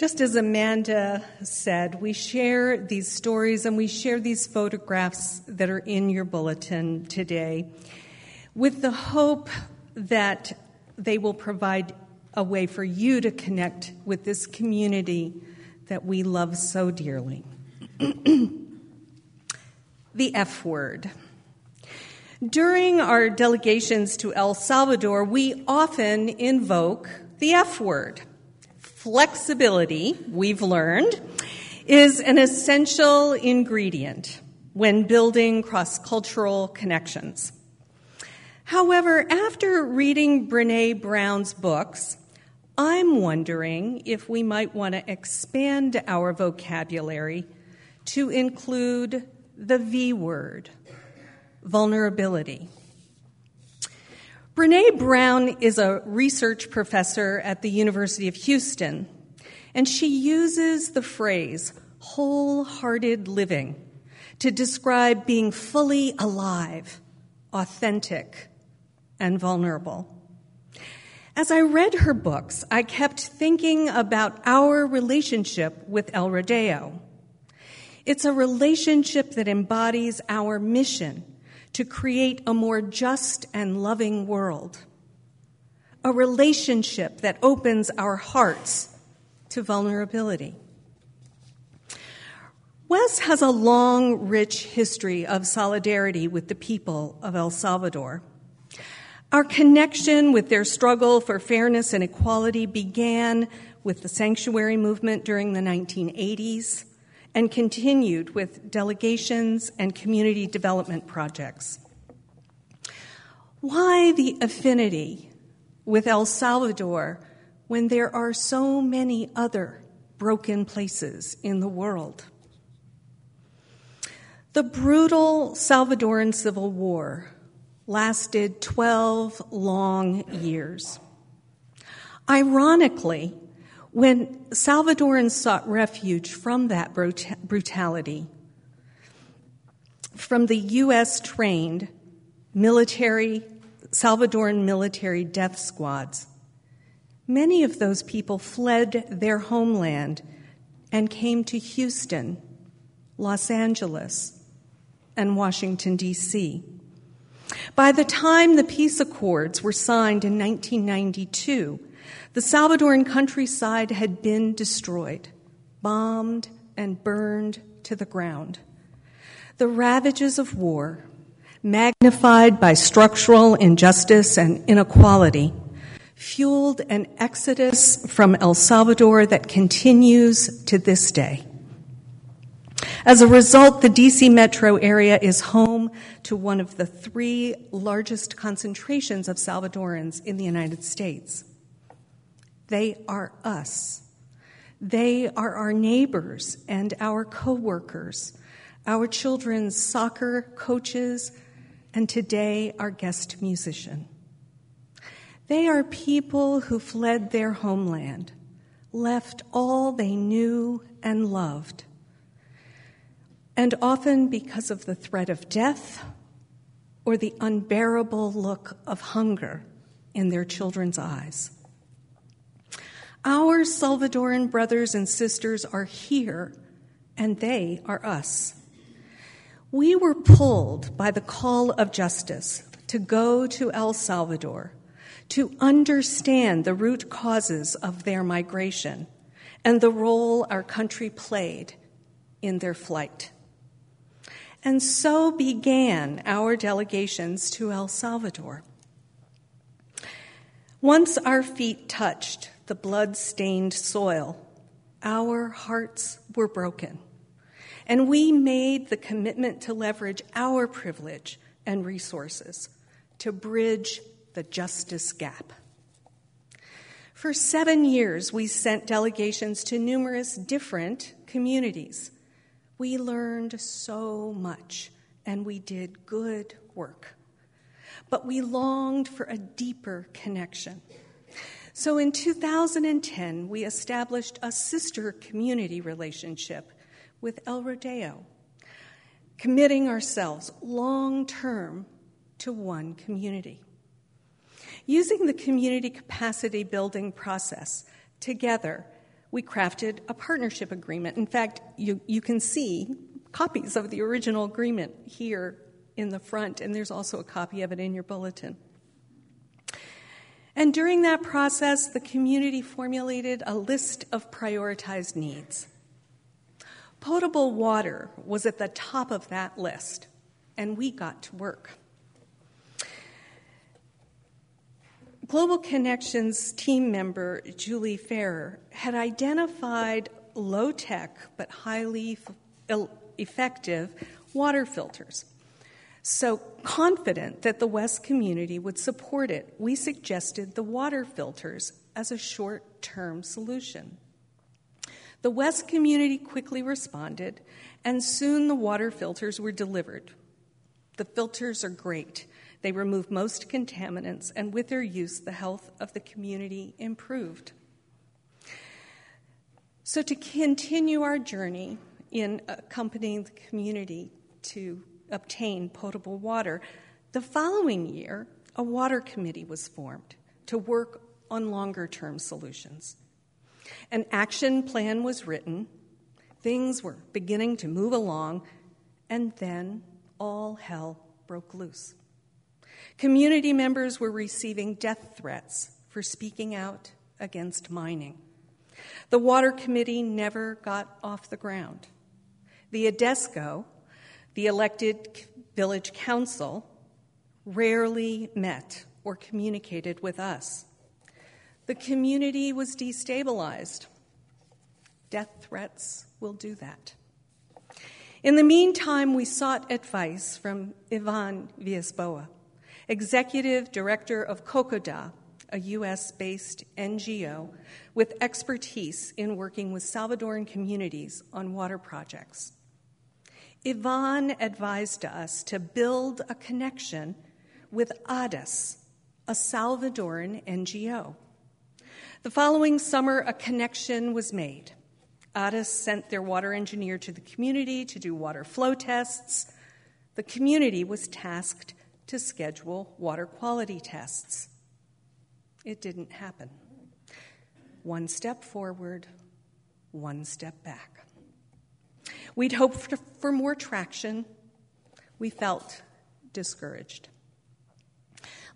Just as Amanda said, we share these stories and we share these photographs that are in your bulletin today with the hope that they will provide a way for you to connect with this community that we love so dearly. the F word. During our delegations to El Salvador, we often invoke the F word. Flexibility, we've learned, is an essential ingredient when building cross cultural connections. However, after reading Brene Brown's books, I'm wondering if we might want to expand our vocabulary to include the V word, vulnerability. Brene Brown is a research professor at the University of Houston, and she uses the phrase wholehearted living to describe being fully alive, authentic, and vulnerable. As I read her books, I kept thinking about our relationship with El Rodeo. It's a relationship that embodies our mission to create a more just and loving world. A relationship that opens our hearts to vulnerability. Wes has a long, rich history of solidarity with the people of El Salvador. Our connection with their struggle for fairness and equality began with the sanctuary movement during the 1980s and continued with delegations and community development projects. Why the affinity with El Salvador when there are so many other broken places in the world? The brutal Salvadoran Civil War lasted 12 long years. Ironically, when Salvadorans sought refuge from that brutality, from the U.S. trained military, Salvadoran military death squads, many of those people fled their homeland and came to Houston, Los Angeles, and Washington, D.C. By the time the peace accords were signed in 1992, the Salvadoran countryside had been destroyed, bombed, and burned to the ground. The ravages of war, magnified by structural injustice and inequality, fueled an exodus from El Salvador that continues to this day. As a result, the DC metro area is home to one of the three largest concentrations of Salvadorans in the United States. They are us. They are our neighbors and our coworkers, our children's soccer coaches, and today our guest musician. They are people who fled their homeland, left all they knew and loved, and often because of the threat of death or the unbearable look of hunger in their children's eyes. Our Salvadoran brothers and sisters are here, and they are us. We were pulled by the call of justice to go to El Salvador to understand the root causes of their migration and the role our country played in their flight. And so began our delegations to El Salvador. Once our feet touched the blood stained soil, our hearts were broken. And we made the commitment to leverage our privilege and resources to bridge the justice gap. For seven years, we sent delegations to numerous different communities. We learned so much and we did good work. But we longed for a deeper connection so in 2010, we established a sister community relationship with El Rodeo, committing ourselves long term to one community. Using the community capacity building process, together, we crafted a partnership agreement. In fact, you, you can see copies of the original agreement here in the front, and there's also a copy of it in your bulletin. And during that process, the community formulated a list of prioritized needs. Potable water was at the top of that list, and we got to work. Global Connections team member Julie Ferrer had identified low tech but highly effective water filters. So, confident that the Wes community would support it, we suggested the water filters as a short term solution. The Wes community quickly responded, and soon the water filters were delivered. The filters are great. They remove most contaminants, and with their use, the health of the community improved. So, to continue our journey in accompanying the community to obtain potable water, the following year, a water committee was formed to work on longer term solutions. An action plan was written, things were beginning to move along, and then all hell broke loose. Community members were receiving death threats for speaking out against mining. The Water Committee never got off the ground. The ADESCO, the elected village council, rarely met or communicated with us. The community was destabilized. Death threats will do that. In the meantime, we sought advice from Ivan Villas-Boas executive director of COCODA, a U.S. based NGO with expertise in working with Salvadoran communities on water projects. Ivan advised us to build a connection with ADES, a Salvadoran NGO. The following summer, a connection was made. ADES sent their water engineer to the community to do water flow tests. The community was tasked to schedule water quality tests. It didn't happen. One step forward, one step back. We'd hoped for more traction. We felt discouraged.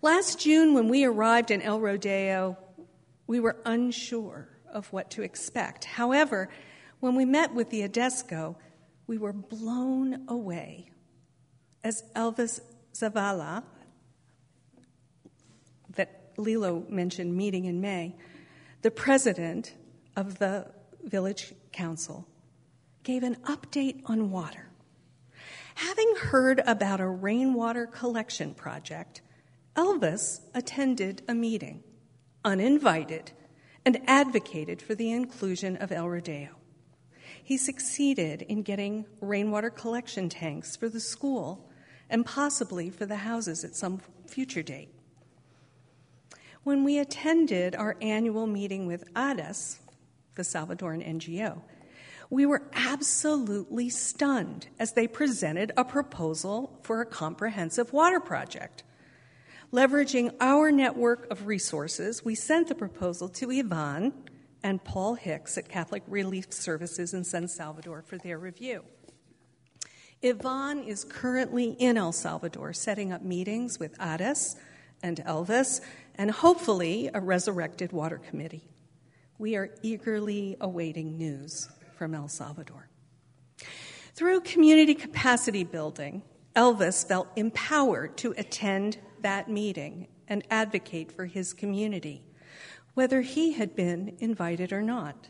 Last June, when we arrived in El Rodeo, we were unsure of what to expect. However, when we met with the ADESCO, we were blown away as Elvis Zavala, that Lilo mentioned meeting in May, the president of the village council gave an update on water. Having heard about a rainwater collection project, Elvis attended a meeting, uninvited, and advocated for the inclusion of El Rodeo. He succeeded in getting rainwater collection tanks for the school and possibly for the houses at some future date. When we attended our annual meeting with ADES, the Salvadoran NGO, we were absolutely stunned as they presented a proposal for a comprehensive water project. Leveraging our network of resources, we sent the proposal to Ivan and Paul Hicks at Catholic Relief Services in San Salvador for their review. Ivan is currently in El Salvador setting up meetings with ADES and Elvis and hopefully a resurrected water committee. We are eagerly awaiting news from El Salvador. Through community capacity building, Elvis felt empowered to attend that meeting and advocate for his community, whether he had been invited or not.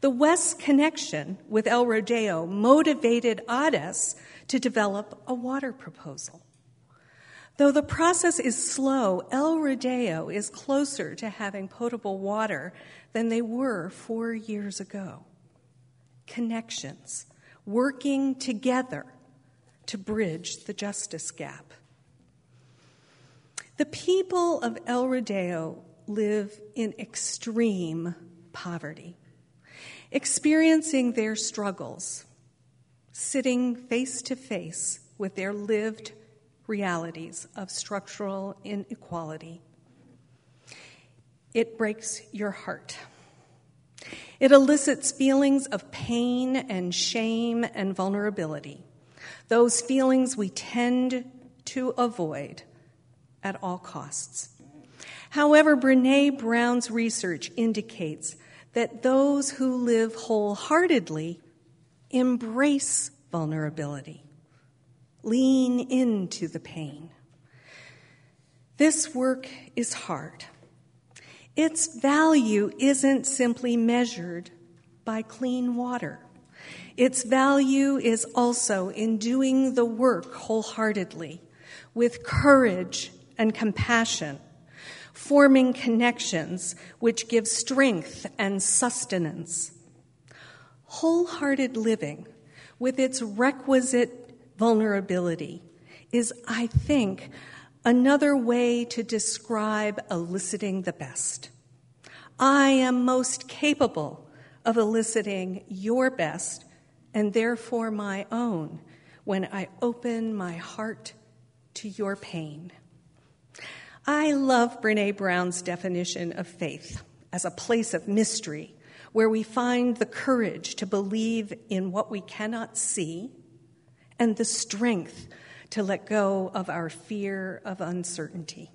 The Wes's connection with El Rodeo motivated ADES to develop a water proposal. Though the process is slow, El Rodeo is closer to having potable water than they were four years ago. Connections, working together to bridge the justice gap. The people of El Rodeo live in extreme poverty experiencing their struggles, sitting face to face with their lived realities of structural inequality. It breaks your heart. It elicits feelings of pain and shame and vulnerability, those feelings we tend to avoid at all costs. However, Brene Brown's research indicates that those who live wholeheartedly embrace vulnerability, lean into the pain. This work is hard. Its value isn't simply measured by clean water. Its value is also in doing the work wholeheartedly, with courage and compassion, forming connections which give strength and sustenance. Wholehearted living, with its requisite vulnerability, is, I think, another way to describe eliciting the best. I am most capable of eliciting your best and therefore my own when I open my heart to your pain. I love Brene Brown's definition of faith as a place of mystery where we find the courage to believe in what we cannot see and the strength to let go of our fear of uncertainty.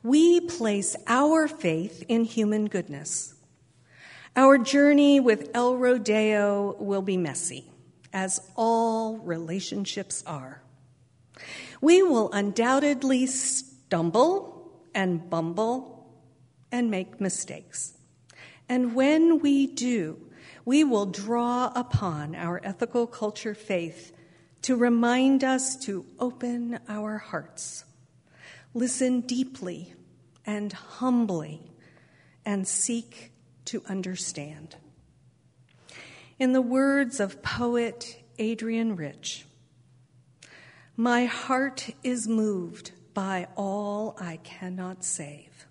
We place our faith in human goodness. Our journey with El Rodeo will be messy, as all relationships are. We will undoubtedly stumble and bumble and make mistakes. And when we do, we will draw upon our ethical culture faith to remind us to open our hearts, listen deeply and humbly, and seek to understand. In the words of poet Adrienne Rich, my heart is moved by all I cannot save.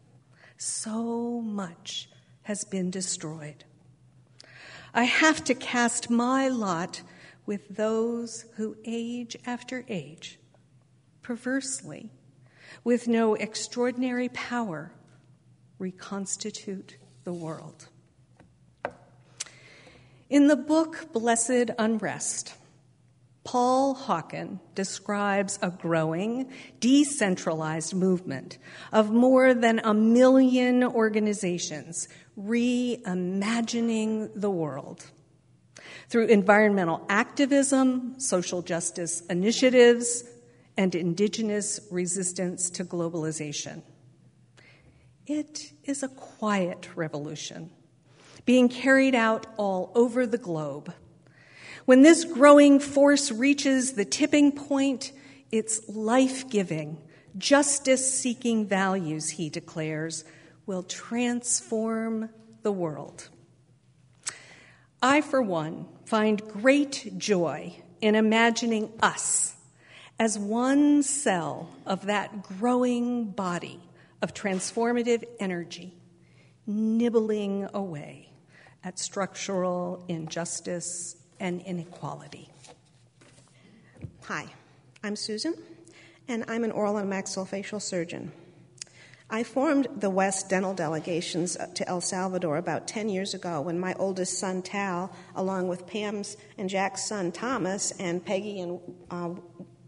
So much has been destroyed. I have to cast my lot with those who, age after age, perversely, with no extraordinary power, reconstitute the world. In the book Blessed Unrest, Paul Hawken describes a growing, decentralized movement of more than a million organizations reimagining the world through environmental activism, social justice initiatives, and indigenous resistance to globalization. It is a quiet revolution being carried out all over the globe. When this growing force reaches the tipping point, its life giving, justice seeking values, he declares, will transform the world. I, for one, find great joy in imagining us as one cell of that growing body of transformative energy, nibbling away at structural injustice and inequality. Hi, I'm Susan, and I'm an oral and maxillofacial surgeon. I formed the Wes dental delegations to El Salvador about 10 years ago when my oldest son, Tal, along with Pam's and Jack's son, Thomas, and Peggy and uh,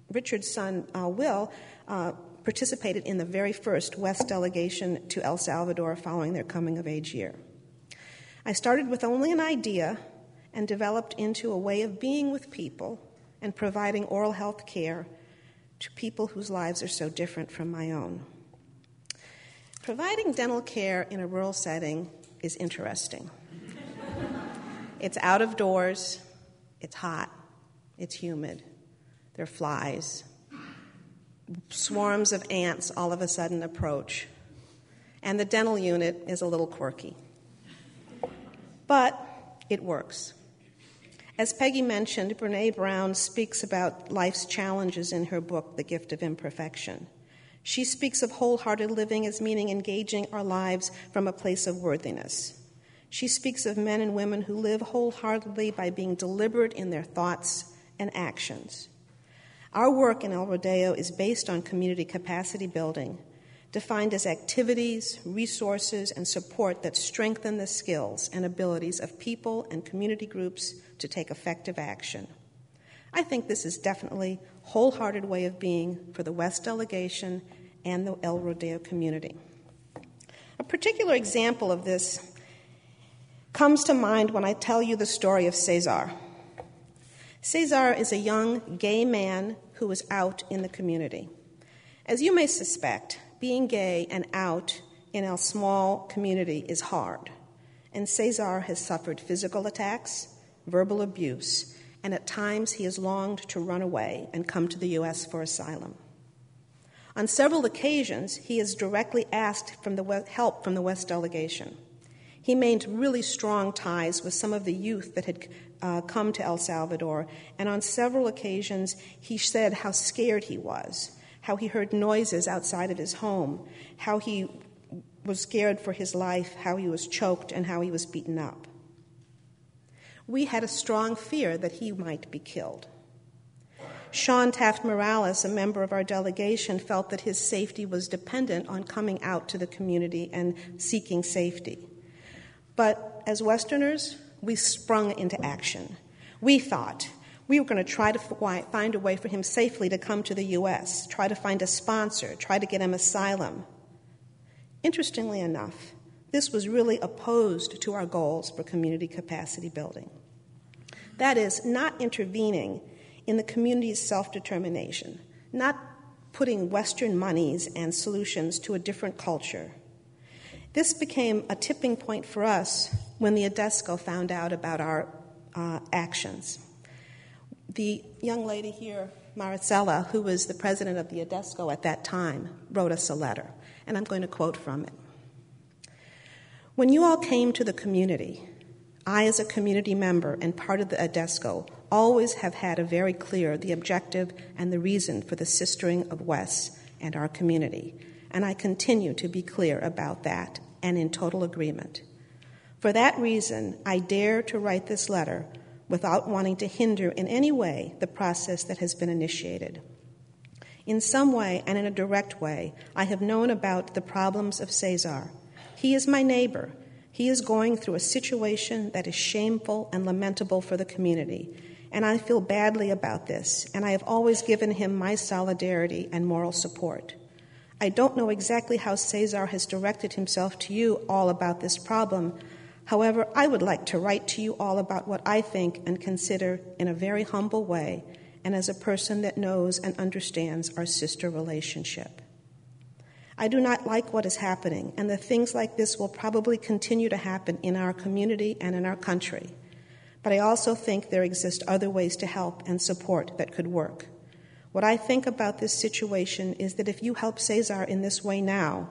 Richard's son, uh, Will, uh, participated in the very first Wes delegation to El Salvador following their coming of age year. I started with only an idea and developed into a way of being with people and providing oral health care to people whose lives are so different from my own. Providing dental care in a rural setting is interesting. it's out of doors, it's hot, it's humid, there are flies. Swarms of ants all of a sudden approach, and the dental unit is a little quirky. But it works. As Peggy mentioned, Brene Brown speaks about life's challenges in her book, The Gift of Imperfection. She speaks of wholehearted living as meaning engaging our lives from a place of worthiness. She speaks of men and women who live wholeheartedly by being deliberate in their thoughts and actions. Our work in El Rodeo is based on community capacity building defined as activities, resources, and support that strengthen the skills and abilities of people and community groups to take effective action. I think this is definitely wholehearted way of being for the West delegation and the El Rodeo community. A particular example of this comes to mind when I tell you the story of Cesar. Cesar is a young gay man who is out in the community. As you may suspect, being gay and out in a small community is hard, and Cesar has suffered physical attacks, verbal abuse, and at times he has longed to run away and come to the U.S. for asylum. On several occasions, he has directly asked the help from the Wes delegation. He maintained really strong ties with some of the youth that had uh, come to El Salvador, and on several occasions he said how scared he was how he heard noises outside of his home, how he was scared for his life, how he was choked, and how he was beaten up. We had a strong fear that he might be killed. Sean Taft Morales, a member of our delegation, felt that his safety was dependent on coming out to the community and seeking safety. But as Westerners, we sprung into action. We thought we were going to try to find a way for him safely to come to the U.S., try to find a sponsor, try to get him asylum. Interestingly enough, this was really opposed to our goals for community capacity building. That is, not intervening in the community's self determination, not putting Western monies and solutions to a different culture. This became a tipping point for us when the ADESCO found out about our uh, actions. The young lady here, Maricela, who was the president of the ADESCO at that time, wrote us a letter, and I'm going to quote from it. When you all came to the community, I, as a community member and part of the ADESCO, always have had a very clear the objective and the reason for the sistering of Wes and our community, and I continue to be clear about that and in total agreement. For that reason, I dare to write this letter without wanting to hinder in any way the process that has been initiated. In some way and in a direct way, I have known about the problems of Cesar. He is my neighbor. He is going through a situation that is shameful and lamentable for the community, and I feel badly about this, and I have always given him my solidarity and moral support. I don't know exactly how Cesar has directed himself to you all about this problem, However, I would like to write to you all about what I think and consider in a very humble way and as a person that knows and understands our sister relationship. I do not like what is happening, and the things like this will probably continue to happen in our community and in our country. But I also think there exist other ways to help and support that could work. What I think about this situation is that if you help Cesar in this way now,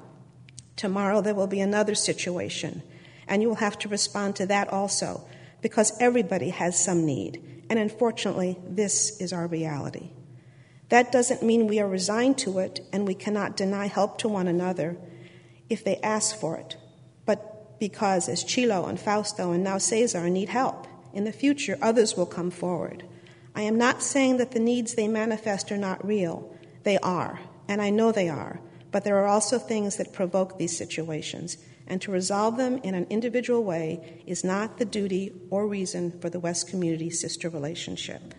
tomorrow there will be another situation and you will have to respond to that also, because everybody has some need. And unfortunately, this is our reality. That doesn't mean we are resigned to it and we cannot deny help to one another if they ask for it, but because, as Chilo and Fausto and now Cesar need help, in the future others will come forward. I am not saying that the needs they manifest are not real. They are, and I know they are, but there are also things that provoke these situations and to resolve them in an individual way is not the duty or reason for the Wes Community sister relationship.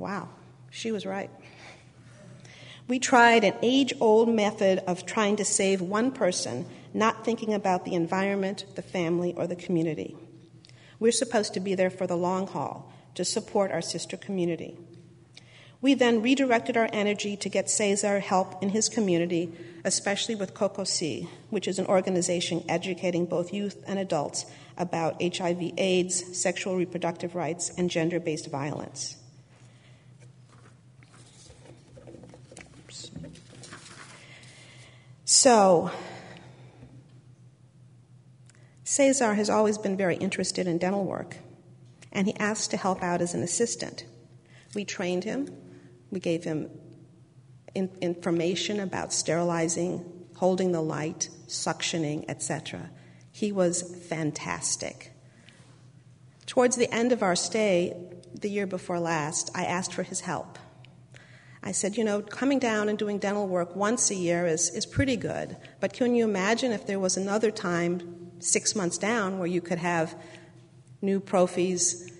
Wow, she was right. We tried an age old method of trying to save one person, not thinking about the environment, the family, or the community. We're supposed to be there for the long haul to support our sister community. We then redirected our energy to get Cesar help in his community, especially with COCOSI, which is an organization educating both youth and adults about HIV, AIDS, sexual reproductive rights, and gender based violence. So, Cesar has always been very interested in dental work, and he asked to help out as an assistant. We trained him, we gave him in- information about sterilizing, holding the light, suctioning, etc. He was fantastic. Towards the end of our stay, the year before last, I asked for his help. I said, you know, coming down and doing dental work once a year is, is pretty good. But can you imagine if there was another time, six months down, where you could have new prophies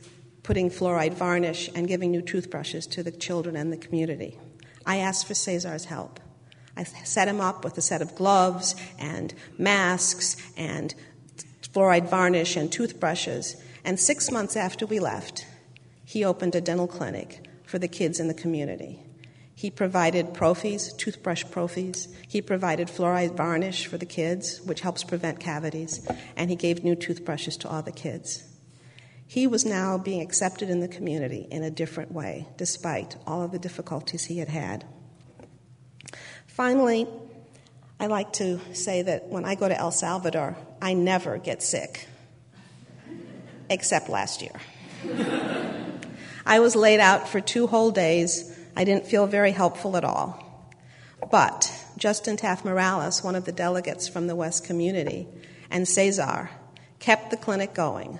putting fluoride varnish and giving new toothbrushes to the children and the community? I asked for Cesar's help. I set him up with a set of gloves and masks and fluoride varnish and toothbrushes. And six months after we left, he opened a dental clinic for the kids in the community. He provided prophies, toothbrush prophies. He provided fluoride varnish for the kids, which helps prevent cavities. And he gave new toothbrushes to all the kids. He was now being accepted in the community in a different way, despite all of the difficulties he had had. Finally, I like to say that when I go to El Salvador, I never get sick, except last year. I was laid out for two whole days I didn't feel very helpful at all. But Justin Taft Morales, one of the delegates from the Wes community, and Cesar kept the clinic going.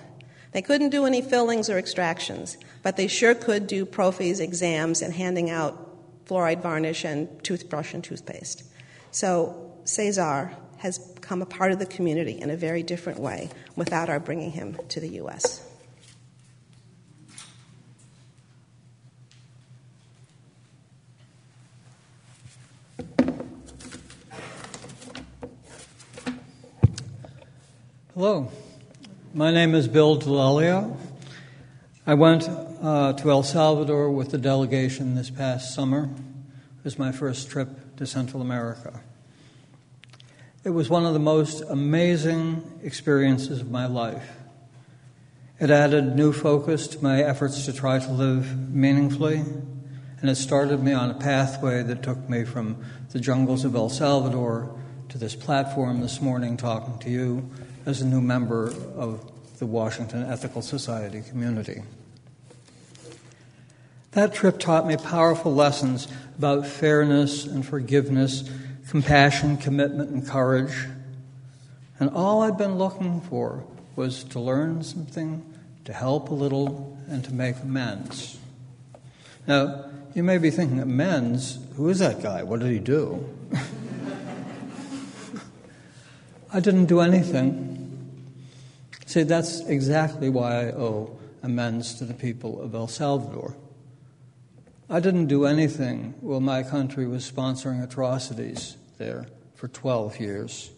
They couldn't do any fillings or extractions, but they sure could do prophies, exams, and handing out fluoride varnish and toothbrush and toothpaste. So Cesar has become a part of the community in a very different way without our bringing him to the U.S. Hello, my name is Bill Delalio. I went uh, to El Salvador with the delegation this past summer. It was my first trip to Central America. It was one of the most amazing experiences of my life. It added new focus to my efforts to try to live meaningfully, and it started me on a pathway that took me from the jungles of El Salvador to this platform this morning talking to you as a new member of the Washington Ethical Society community. That trip taught me powerful lessons about fairness and forgiveness, compassion, commitment, and courage. And all I'd been looking for was to learn something, to help a little, and to make amends. Now, you may be thinking, amends? Who is that guy? What did he do? I didn't do anything. See, that's exactly why I owe amends to the people of El Salvador. I didn't do anything while my country was sponsoring atrocities there for 12 years.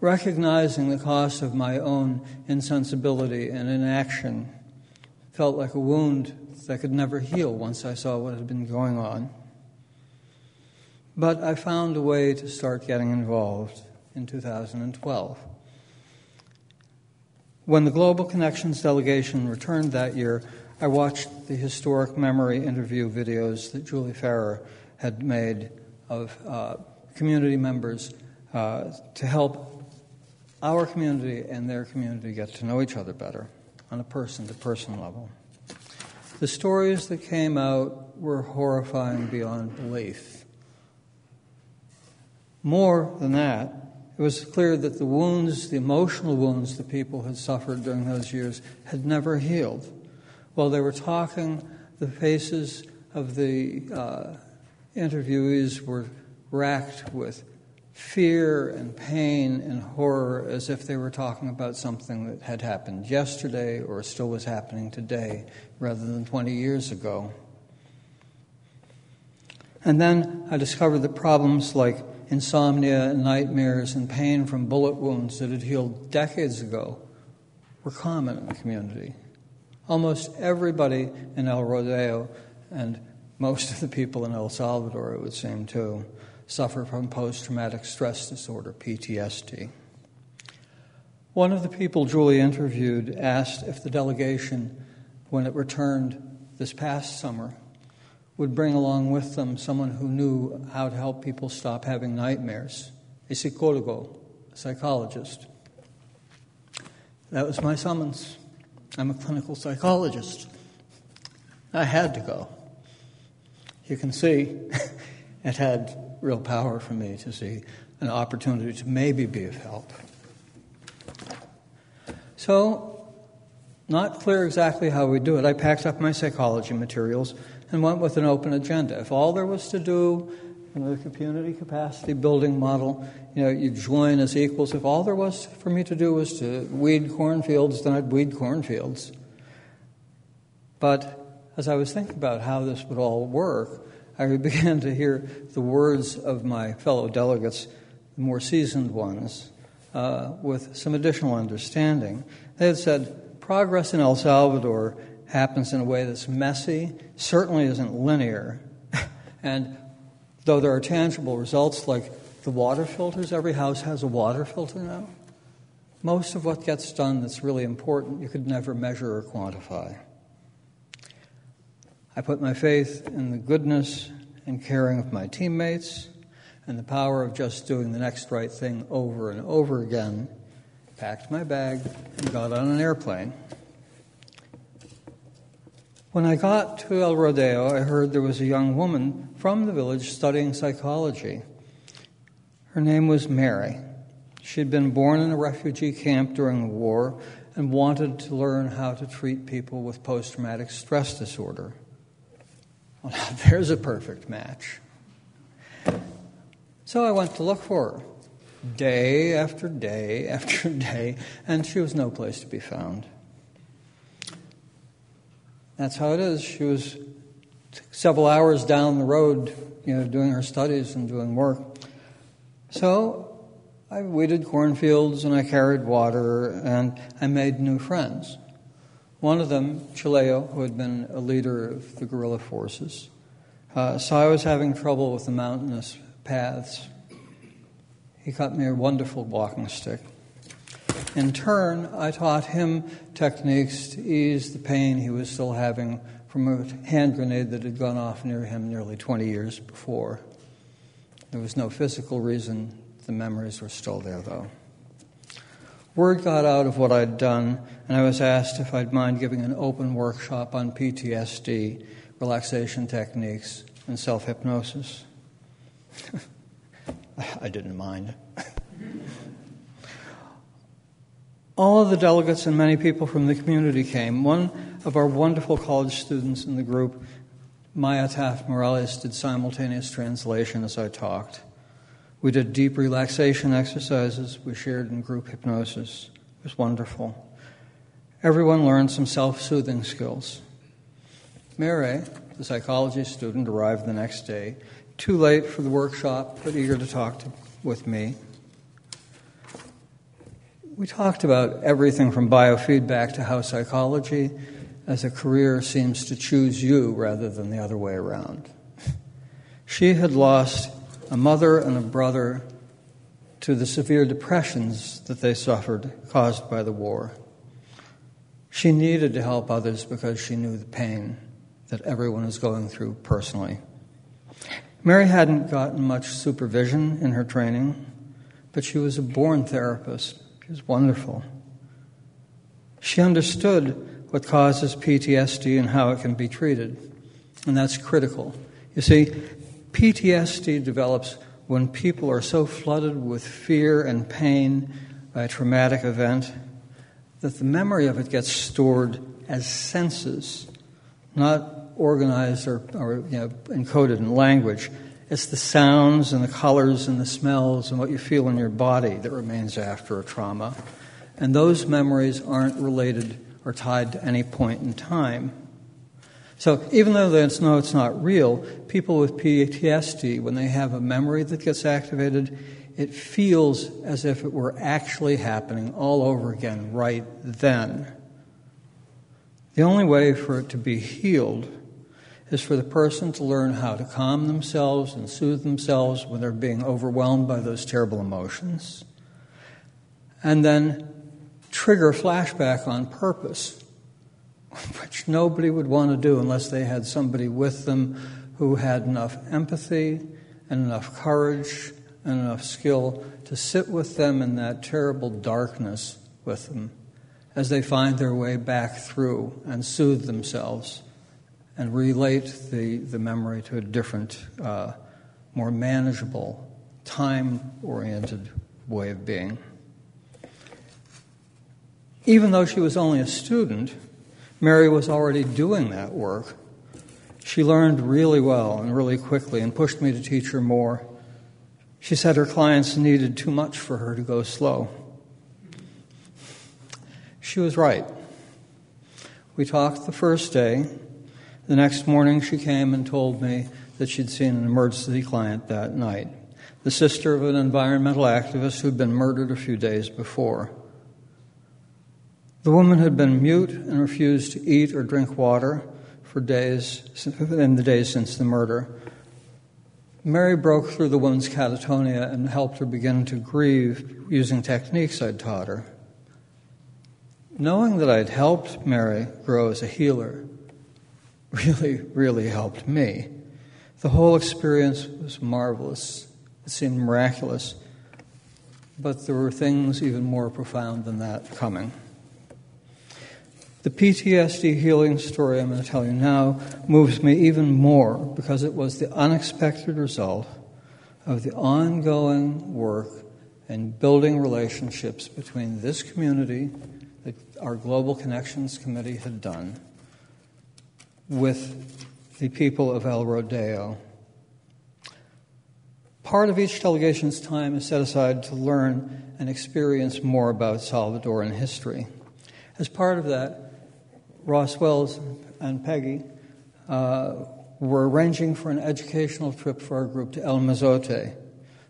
Recognizing the cost of my own insensibility and inaction felt like a wound that could never heal once I saw what had been going on. But I found a way to start getting involved in 2012. When the Global Connections delegation returned that year, I watched the historic memory interview videos that Julie Farrer had made of uh, community members uh, to help our community and their community get to know each other better on a person to person level. The stories that came out were horrifying beyond belief. More than that, it was clear that the wounds, the emotional wounds the people had suffered during those years, had never healed. While they were talking, the faces of the uh, interviewees were racked with fear and pain and horror as if they were talking about something that had happened yesterday or still was happening today rather than 20 years ago. And then I discovered that problems like insomnia, and nightmares, and pain from bullet wounds that had healed decades ago were common in the community. Almost everybody in El Rodeo, and most of the people in El Salvador, it would seem too, suffer from post traumatic stress disorder, PTSD. One of the people Julie interviewed asked if the delegation, when it returned this past summer, would bring along with them someone who knew how to help people stop having nightmares, a psicólogo, a psychologist. That was my summons. I'm a clinical psychologist. I had to go. You can see it had real power for me to see an opportunity to maybe be of help. So, not clear exactly how we do it. I packed up my psychology materials and went with an open agenda. If all there was to do in the community capacity building model, you know, you join as equals. If all there was for me to do was to weed cornfields, then I'd weed cornfields. But as I was thinking about how this would all work, I began to hear the words of my fellow delegates, the more seasoned ones, uh, with some additional understanding. They had said, progress in El Salvador happens in a way that's messy, certainly isn't linear, and though there are tangible results like the water filters, every house has a water filter now. Most of what gets done that's really important you could never measure or quantify. I put my faith in the goodness and caring of my teammates and the power of just doing the next right thing over and over again, packed my bag, and got on an airplane. When I got to El Rodeo, I heard there was a young woman from the village studying psychology. Her name was Mary. She had been born in a refugee camp during the war and wanted to learn how to treat people with post traumatic stress disorder. Well, now there's a perfect match. So I went to look for her day after day after day, and she was no place to be found. That's how it is. She was several hours down the road, you know, doing her studies and doing work. So I weeded cornfields and I carried water and I made new friends. One of them, Chileo, who had been a leader of the guerrilla forces, uh, saw I was having trouble with the mountainous paths. He got me a wonderful walking stick. In turn, I taught him techniques to ease the pain he was still having from a hand grenade that had gone off near him nearly 20 years before. There was no physical reason, the memories were still there, though. Word got out of what I'd done, and I was asked if I'd mind giving an open workshop on PTSD, relaxation techniques, and self hypnosis. I didn't mind. All of the delegates and many people from the community came. One of our wonderful college students in the group, Maya Taft Morales, did simultaneous translation as I talked. We did deep relaxation exercises. We shared in group hypnosis. It was wonderful. Everyone learned some self soothing skills. Mary, the psychology student, arrived the next day, too late for the workshop, but eager to talk to, with me. We talked about everything from biofeedback to how psychology as a career seems to choose you rather than the other way around. She had lost a mother and a brother to the severe depressions that they suffered caused by the war. She needed to help others because she knew the pain that everyone was going through personally. Mary hadn't gotten much supervision in her training, but she was a born therapist. Was wonderful. She understood what causes PTSD and how it can be treated, and that's critical. You see, PTSD develops when people are so flooded with fear and pain by a traumatic event that the memory of it gets stored as senses, not organized or, or you know, encoded in language. It's the sounds and the colors and the smells and what you feel in your body that remains after a trauma. And those memories aren't related or tied to any point in time. So even though they know it's not real, people with PTSD, when they have a memory that gets activated, it feels as if it were actually happening all over again right then. The only way for it to be healed is for the person to learn how to calm themselves and soothe themselves when they're being overwhelmed by those terrible emotions. And then trigger flashback on purpose which nobody would want to do unless they had somebody with them who had enough empathy and enough courage and enough skill to sit with them in that terrible darkness with them as they find their way back through and soothe themselves and relate the, the memory to a different, uh, more manageable, time oriented way of being. Even though she was only a student, Mary was already doing that work. She learned really well and really quickly and pushed me to teach her more. She said her clients needed too much for her to go slow. She was right. We talked the first day. The next morning, she came and told me that she'd seen an emergency client that night, the sister of an environmental activist who'd been murdered a few days before. The woman had been mute and refused to eat or drink water for days in the days since the murder. Mary broke through the woman's catatonia and helped her begin to grieve using techniques I'd taught her. Knowing that I'd helped Mary grow as a healer really, really helped me. The whole experience was marvelous. It seemed miraculous. But there were things even more profound than that coming. The PTSD healing story I'm going to tell you now moves me even more because it was the unexpected result of the ongoing work and building relationships between this community that our Global Connections Committee had done with the people of El Rodeo. Part of each delegation's time is set aside to learn and experience more about Salvadoran history. As part of that, Ross Wells and Peggy uh, were arranging for an educational trip for our group to El Mozote,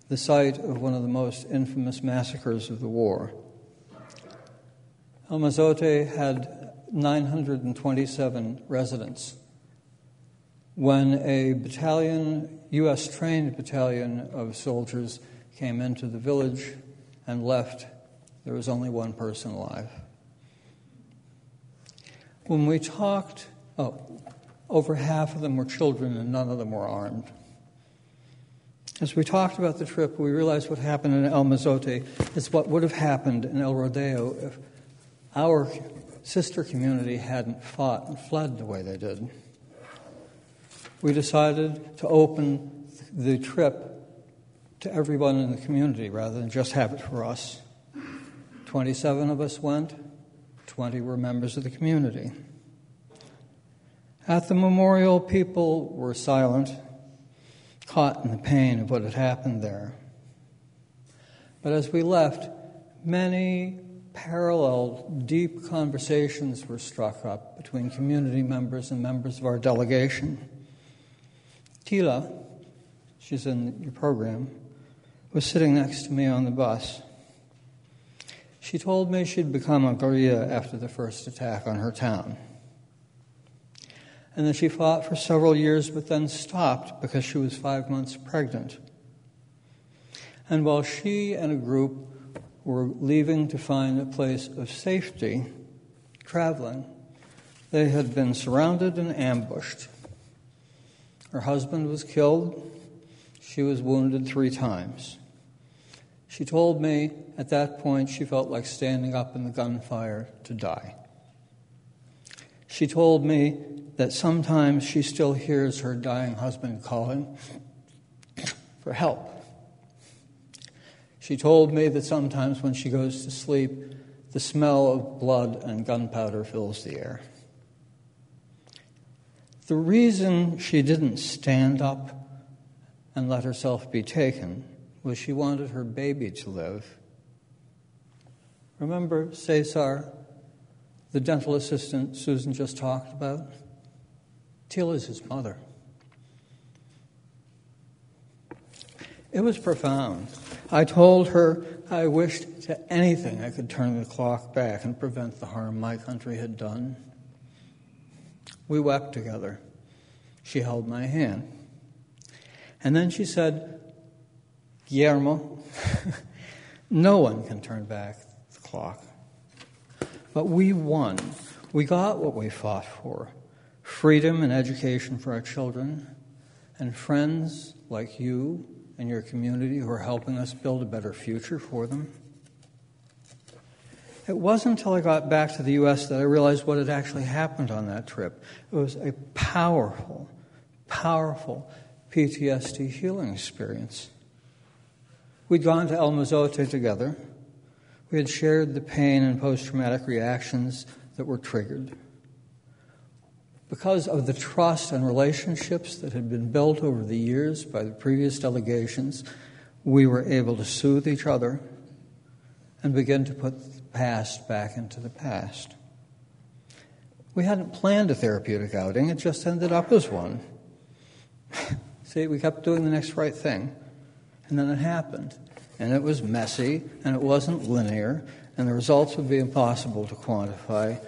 the site of one of the most infamous massacres of the war. El Mozote had 927 residents. When a battalion, U.S. trained battalion of soldiers came into the village and left, there was only one person alive. When we talked, oh, over half of them were children and none of them were armed. As we talked about the trip, we realized what happened in El Mozote is what would have happened in El Rodeo if our sister community hadn't fought and fled the way they did. We decided to open the trip to everyone in the community rather than just have it for us. 27 of us went, 20 were members of the community. At the memorial, people were silent, caught in the pain of what had happened there. But as we left, many parallel, deep conversations were struck up between community members and members of our delegation. Tila, she's in your program, was sitting next to me on the bus. She told me she'd become a guerrilla after the first attack on her town. And then she fought for several years, but then stopped because she was five months pregnant. And while she and a group were leaving to find a place of safety, traveling, they had been surrounded and ambushed. Her husband was killed. She was wounded three times. She told me at that point she felt like standing up in the gunfire to die. She told me that sometimes she still hears her dying husband calling for help. She told me that sometimes when she goes to sleep, the smell of blood and gunpowder fills the air. The reason she didn't stand up and let herself be taken was she wanted her baby to live. Remember Cesar, the dental assistant Susan just talked about? Till is his mother. It was profound. I told her I wished to anything I could turn the clock back and prevent the harm my country had done. We wept together. She held my hand. And then she said, Guillermo, no one can turn back the clock. But we won. We got what we fought for freedom and education for our children, and friends like you and your community who are helping us build a better future for them. It wasn't until I got back to the U.S. that I realized what had actually happened on that trip. It was a powerful, powerful PTSD healing experience. We'd gone to El Mozote together. We had shared the pain and post traumatic reactions that were triggered. Because of the trust and relationships that had been built over the years by the previous delegations, we were able to soothe each other and begin to put the past back into the past. We hadn't planned a therapeutic outing, it just ended up as one. See, we kept doing the next right thing, and then it happened. And it was messy, and it wasn't linear, and the results would be impossible to quantify.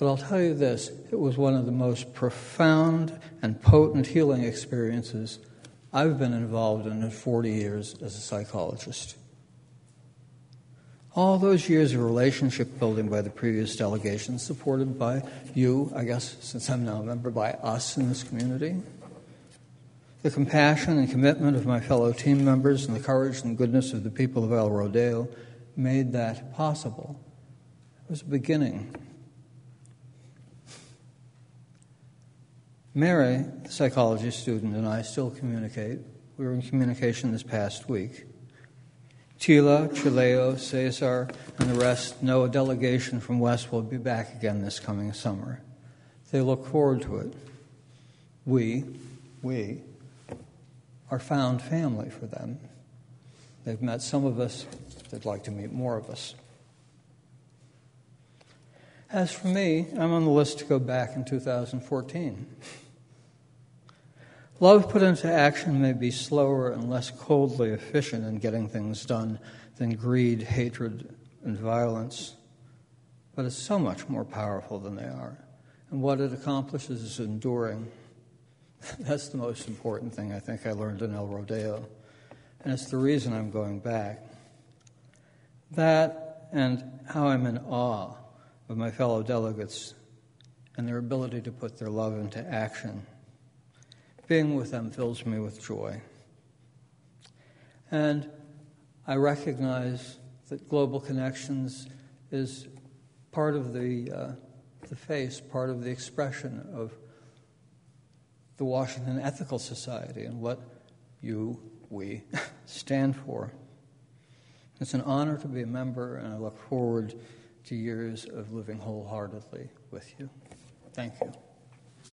But I'll tell you this it was one of the most profound and potent healing experiences I've been involved in in 40 years as a psychologist. All those years of relationship building by the previous delegation, supported by you, I guess, since I'm now a member, by us in this community. The compassion and commitment of my fellow team members and the courage and goodness of the people of El Rodeo made that possible. It was a beginning. Mary, the psychology student, and I still communicate. We were in communication this past week. Tila, Chileo, Cesar, and the rest know a delegation from Wes will be back again this coming summer. They look forward to it. We, we, are found family for them. They've met some of us, they'd like to meet more of us. As for me, I'm on the list to go back in 2014. Love put into action may be slower and less coldly efficient in getting things done than greed, hatred, and violence, but it's so much more powerful than they are. And what it accomplishes is enduring. That's the most important thing I think I learned in El Rodeo. And it's the reason I'm going back. That and how I'm in awe of my fellow delegates and their ability to put their love into action being with them fills me with joy. And I recognize that global connections is part of the, uh, the face, part of the expression of the Washington Ethical Society and what you, we, stand for. It's an honor to be a member, and I look forward to years of living wholeheartedly with you. Thank you.